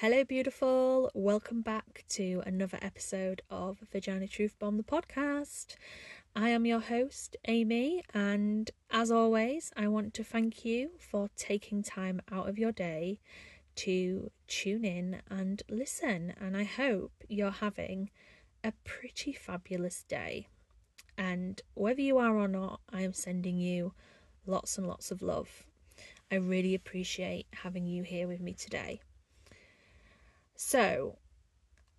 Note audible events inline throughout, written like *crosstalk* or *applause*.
Hello, beautiful. Welcome back to another episode of Vagina Truth Bomb, the podcast. I am your host, Amy, and as always, I want to thank you for taking time out of your day to tune in and listen. And I hope you're having a pretty fabulous day. And whether you are or not, I am sending you lots and lots of love. I really appreciate having you here with me today. So,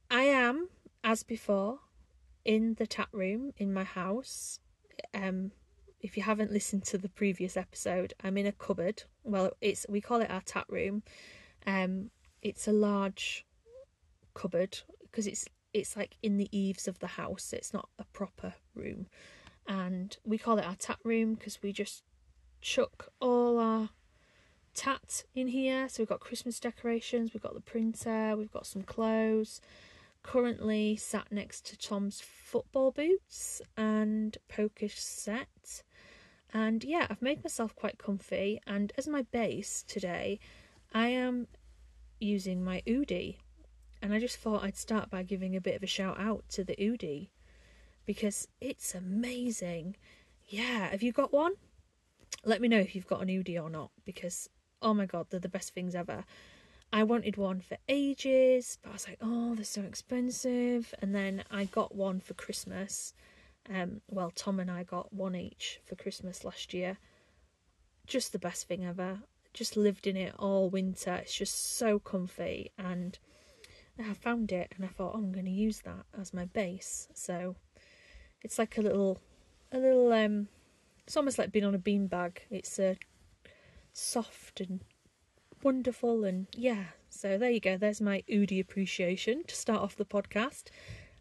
I am, as before, in the tap room in my house. Um, if you haven't listened to the previous episode, I'm in a cupboard. Well, it's we call it our tap room. Um, it's a large cupboard because it's it's like in the eaves of the house. It's not a proper room, and we call it our tap room because we just chuck all our tat in here. So we've got Christmas decorations, we've got the printer, we've got some clothes. Currently sat next to Tom's football boots and poker set. And yeah, I've made myself quite comfy. And as my base today, I am using my Oodie. And I just thought I'd start by giving a bit of a shout out to the Oodie because it's amazing. Yeah, have you got one? Let me know if you've got an Udi or not because oh my god, they're the best things ever. I wanted one for ages, but I was like, oh, they're so expensive. And then I got one for Christmas. Um, well, Tom and I got one each for Christmas last year. Just the best thing ever. Just lived in it all winter. It's just so comfy. And I found it and I thought, oh, I'm going to use that as my base. So it's like a little, a little, um, it's almost like being on a beanbag. It's a soft and wonderful and yeah so there you go there's my oodie appreciation to start off the podcast.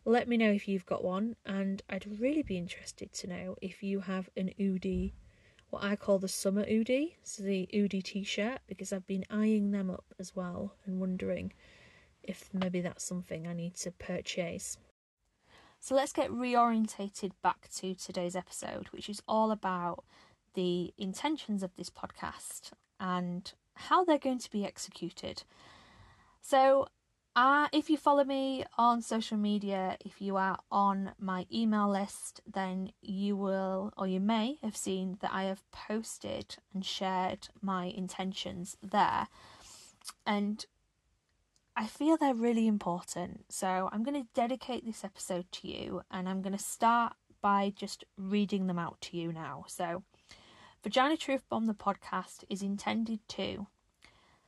Let me know if you've got one and i'd really be interested to know if you have an oodie what i call the summer oodie so the oodie t-shirt because i've been eyeing them up as well and wondering if maybe that's something i need to purchase. So let's get reorientated back to today's episode which is all about the intentions of this podcast and how they're going to be executed. So, uh, if you follow me on social media, if you are on my email list, then you will or you may have seen that I have posted and shared my intentions there. And I feel they're really important. So I'm going to dedicate this episode to you and I'm going to start by just reading them out to you now. So, Vagina Truth Bomb the podcast is intended to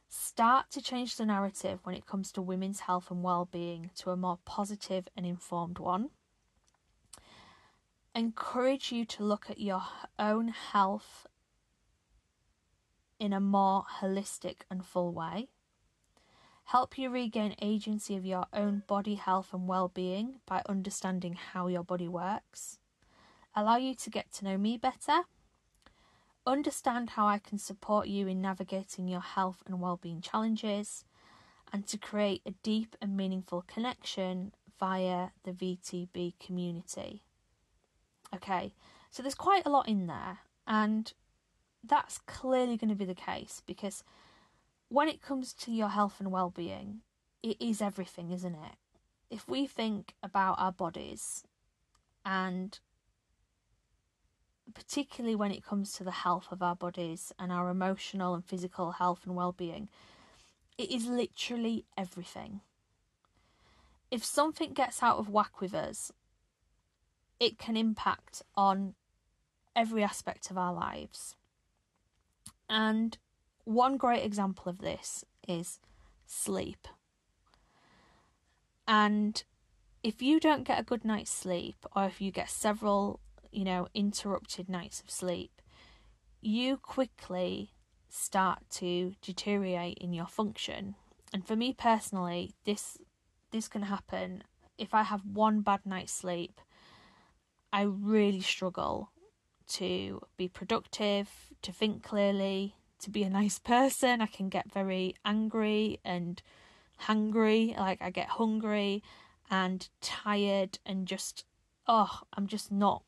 start to change the narrative when it comes to women's health and well-being to a more positive and informed one. Encourage you to look at your own health in a more holistic and full way. Help you regain agency of your own body health and well-being by understanding how your body works. Allow you to get to know me better understand how I can support you in navigating your health and well-being challenges, and to create a deep and meaningful connection via the VTB community. Okay, so there's quite a lot in there, and that's clearly going to be the case because when it comes to your health and well-being, it is everything, isn't it? If we think about our bodies and particularly when it comes to the health of our bodies and our emotional and physical health and well being, it is literally everything. If something gets out of whack with us, it can impact on every aspect of our lives. And one great example of this is sleep. And if you don't get a good night's sleep, or if you get several you know, interrupted nights of sleep, you quickly start to deteriorate in your function. And for me personally, this this can happen if I have one bad night's sleep. I really struggle to be productive, to think clearly, to be a *laughs* nice person. I can get very angry and hungry, like I get hungry and tired and just oh, I'm just not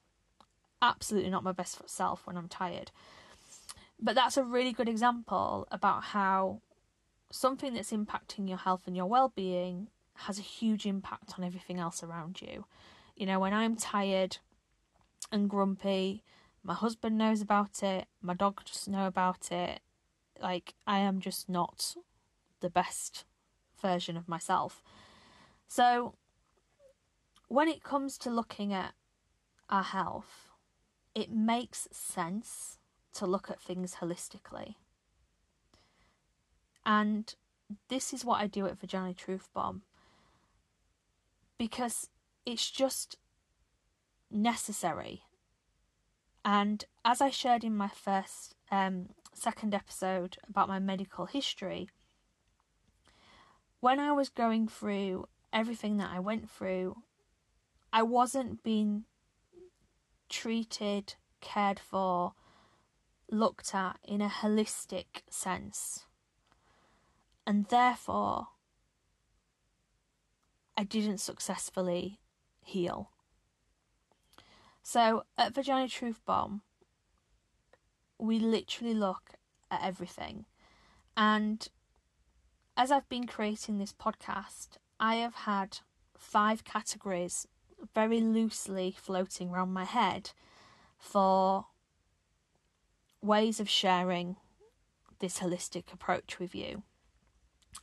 absolutely not my best self when I'm tired. But that's a really good example about how something that's impacting your health and your well-being has a huge impact on everything else around you. You know, when I'm tired and grumpy, my husband knows about it, my dog just know about it. Like I am just not the best version of myself. So when it comes to looking at our health, it makes sense to look at things holistically. And this is what I do at Vagina Truth Bomb because it's just necessary. And as I shared in my first, um, second episode about my medical history, when I was going through everything that I went through, I wasn't being treated, cared for, looked at in a holistic sense. And therefore, I didn't successfully heal. So at Vagina Truth Bomb, we literally look at everything. And as I've been creating this podcast, I have had five categories very loosely floating around my head for ways of sharing this holistic approach with you.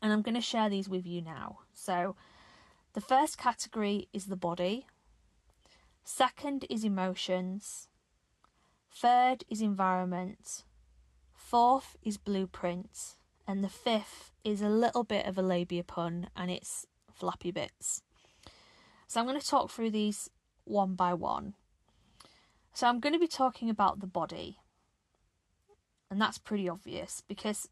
And I'm going to share these with you now. So, the first category is the body, second is emotions, third is environment, fourth is blueprint, and the fifth is a little bit of a labia pun and it's flappy bits. So, I'm going to talk through these one by one. So, I'm going to be talking about the body. And that's pretty obvious because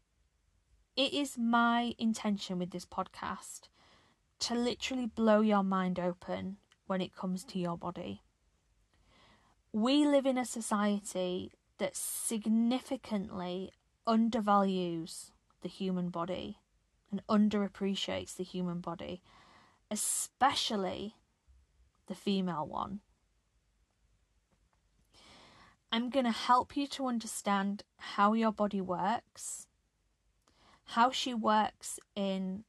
it is my intention with this podcast to literally blow your mind open when it comes to your body. We live in a society that significantly undervalues the human body and underappreciates the human body, especially the female one. I'm going to help you to understand how your body works, how she works in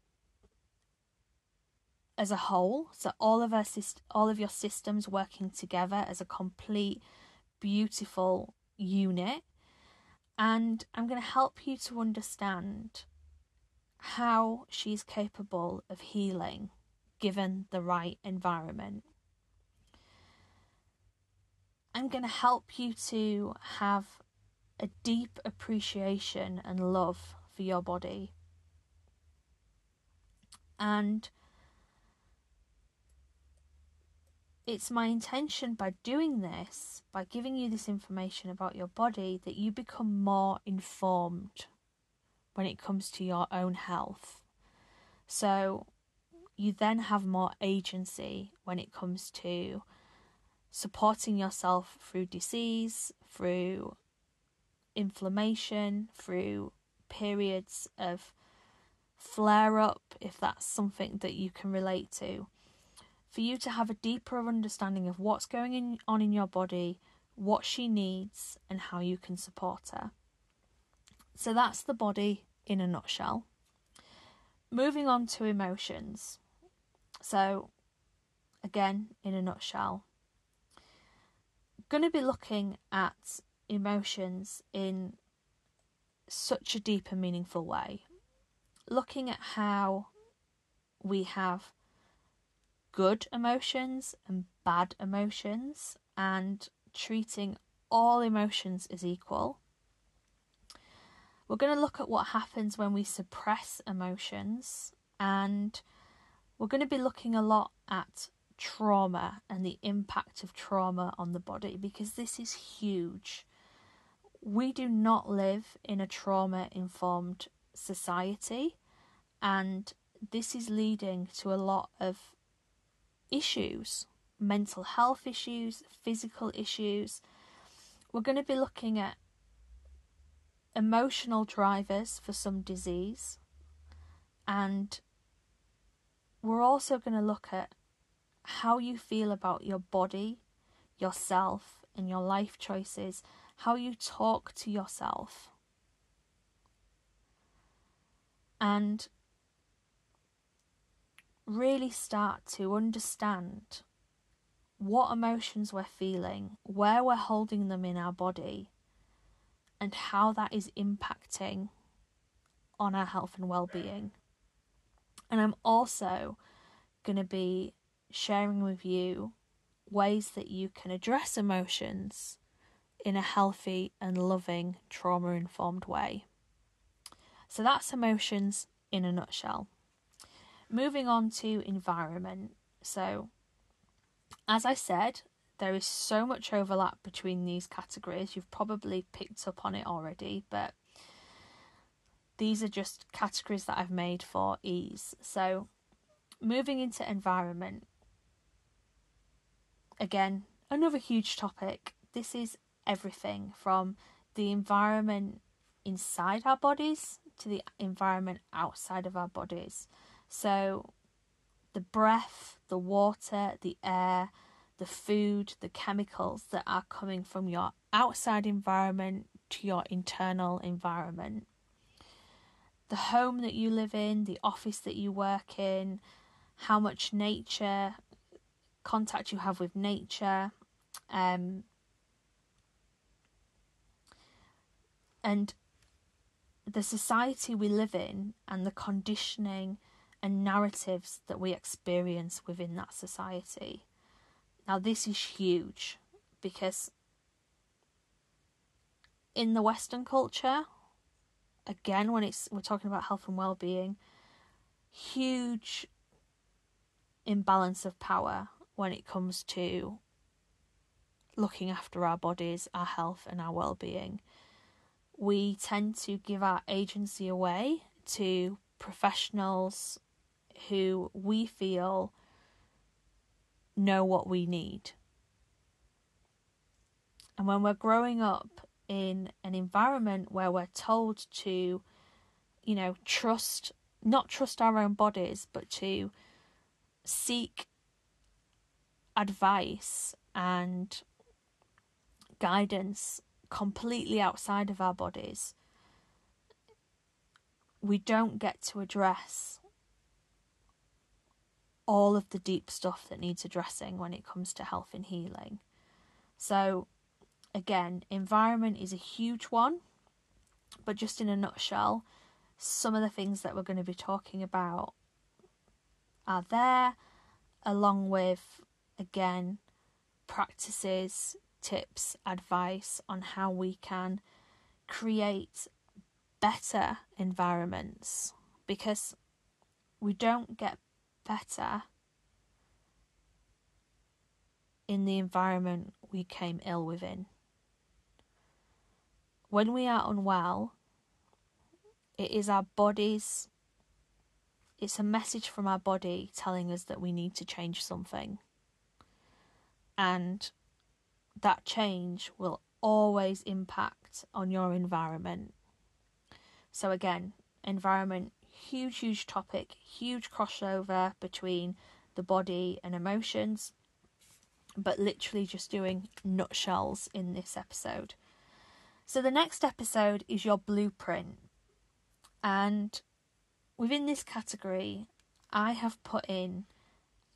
as a whole, so all of our all of your systems working together as a complete beautiful unit. And I'm going to help you to understand how she's capable of healing given the right environment. I'm going to help you to have a deep appreciation and love for your body. And it's my intention by doing this, by giving you this information about your body, that you become more informed when it comes to your own health. So you then have more agency when it comes to supporting yourself through disease, through inflammation, through periods of flare up, if that's something that you can relate to. For you to have a deeper understanding of what's going in, on in your body, what she needs, and how you can support her. So that's the body in a nutshell. Moving on to emotions. So, again, in a nutshell, going to be looking at emotions in such a deep and meaningful way. Looking at how we have good emotions and bad emotions and treating all emotions as equal. We're going to look at what happens when we suppress emotions and we're going to be looking a lot at trauma and the impact of trauma on the body because this is huge. We do not live in a trauma informed society, and this is leading to a lot of issues mental health issues, physical issues. We're going to be looking at emotional drivers for some disease, and we're also going to look at how you feel about your body, yourself, and your life choices, how you talk to yourself. and really start to understand what emotions we're feeling, where we're holding them in our body, and how that is impacting on our health and well being. And I'm also going to be sharing with you ways that you can address emotions in a healthy and loving, trauma informed way. So that's emotions in a nutshell. Moving on to environment. So, as I said, there is so much overlap between these categories. You've probably picked up on it already, but these are just categories that I've made for ease. So, moving into environment, again, another huge topic. This is everything from the environment inside our bodies to the environment outside of our bodies. So, the breath, the water, the air, the food, the chemicals that are coming from your outside environment to your internal environment. The home that you live in, the office that you work in, how much nature contact you have with nature, um, and the society we live in and the conditioning and narratives that we experience within that society. Now, this is huge because in the Western culture, again, when it's we're talking about health and well-being, huge imbalance of power when it comes to looking after our bodies, our health, and our well-being. We tend to give our agency away to professionals who we feel know what we need. And when we're growing up in an environment where we're told to, you know, trust, not trust our own bodies, but to seek advice and guidance completely outside of our bodies, we don't get to address all of the deep stuff that needs addressing when it comes to health and healing. So, again, environment is a huge one, but just in a nutshell, some of the things that we're going to be talking about are there, along with, again, practices, tips, advice on how we can create better environments because we don't get better in the environment we came ill within. When we are unwell, it is our bodies, it's a message from our body telling us that we need to change something. And that change will always impact on your environment. So, again, environment huge, huge topic, huge crossover between the body and emotions, but literally just doing nutshells in this episode. So, the next episode is your blueprint, and within this category, I have put in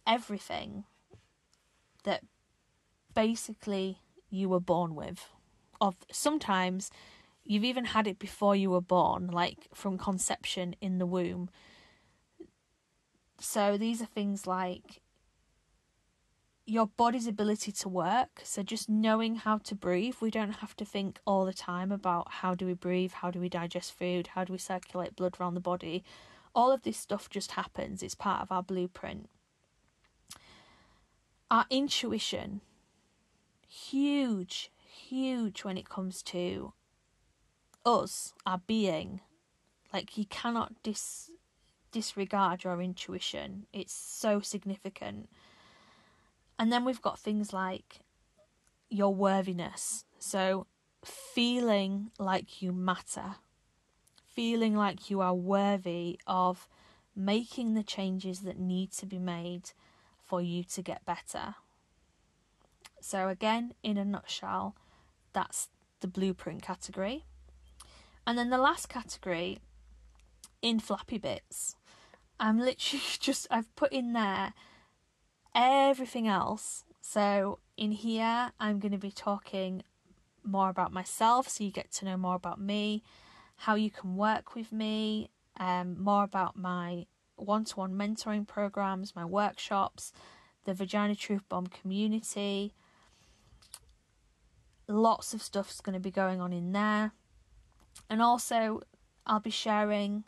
everything that basically you were born with. Of sometimes you've even had it before you were born, like from conception in the womb. So these are things like your body's ability to work. So just knowing how to breathe. We don't have to think all the time about how do we breathe, how do we digest food, how do we circulate blood around the body. All of this stuff just happens. It's part of our blueprint. Our intuition, huge, huge when it comes to us, our being, like you cannot dis disregard your intuition. It's so significant. And then we've got things like your worthiness. So feeling like you matter. Feeling like you are worthy of making the changes that need to be made for you to get better. So, again, in a nutshell, that's the blueprint category. And then the last category in flappy bits. I'm literally *laughs* just, I've put in there everything else. So in here, I'm going to be talking more about myself so you get to know more about me, how you can work with me, um, more about my one to one mentoring programs, my workshops, the Vagina Truth Bomb community. Lots of stuff's going to be going on in there. And also, I'll be sharing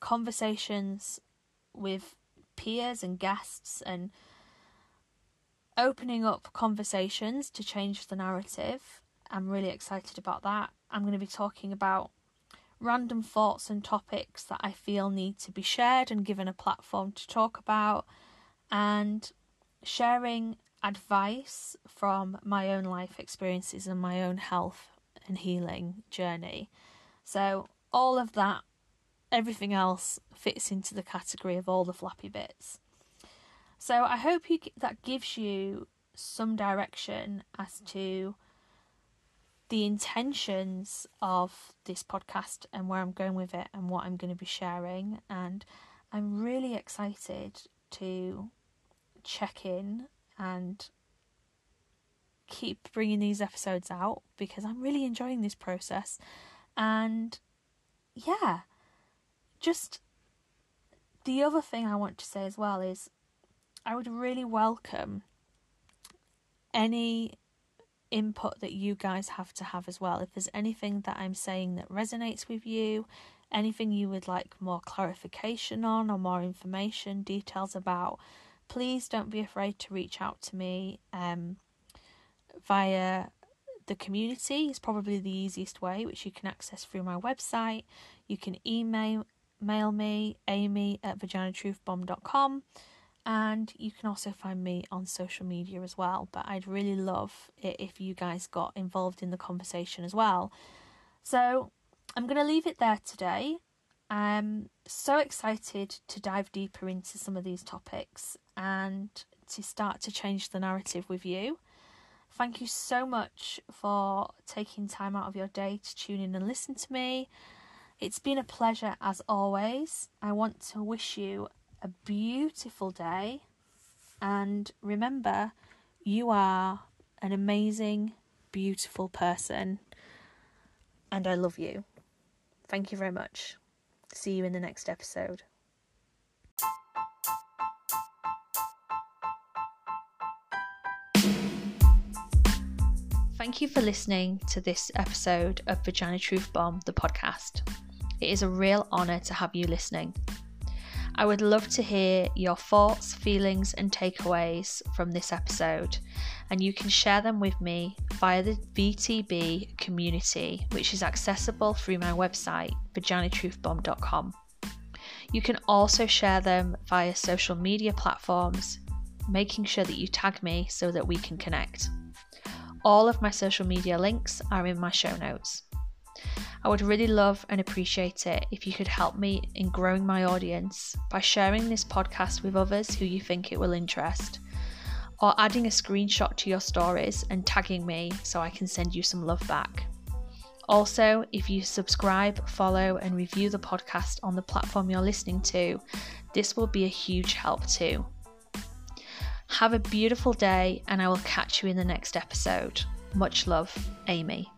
conversations with peers and guests and opening up conversations to change the narrative. I'm really excited about that. I'm going to be talking about random thoughts and topics that I feel need to be shared and given a platform to talk about, and sharing advice from my own life experiences and my own health and healing journey. So, all of that, everything else fits into the category of all the flappy bits. So, I hope you, that gives you some direction as to the intentions of this podcast and where I'm going with it and what I'm going to be sharing. And I'm really excited to check in and keep bringing these episodes out because I'm really enjoying this process. And yeah, just the other thing I want to say as well is I would really welcome any input that you guys have to have as well. If there's anything that I'm saying that resonates with you, anything you would like more clarification on or more information, details about, please don't be afraid to reach out to me um, via the community is probably the easiest way, which you can access through my website. You can email mail me, amy at vaginatruthbomb.com and you can also find me on social media as well. But I'd really love it if you guys got involved in the conversation as well. So I'm going to leave it there today. I'm so excited to dive deeper into some of these topics and to start to change the narrative with you. Thank you so much for taking time out of your day to tune in and listen to me. It's been a pleasure as always. I want to wish you a beautiful day. And remember, you are an amazing, beautiful person. And I love you. Thank you very much. See you in the next episode. Thank you for listening to this episode of Vagina Truth Bomb, the podcast. It is a real honour to have you listening. I would love to hear your thoughts, feelings, and takeaways from this episode, and you can share them with me via the VTB community, which is accessible through my website, vaginatruthbomb.com. You can also share them via social media platforms, making sure that you tag me so that we can connect. All of my social media links are in my show notes. I would really love and appreciate it if you could help me in growing my audience by sharing this podcast with others who you think it will interest, or adding a screenshot to your stories and tagging me so I can send you some love back. Also, if you subscribe, follow, and review the podcast on the platform you're listening to, this will be a huge help too. Have a beautiful day, and I will catch you in the next episode. Much love, Amy.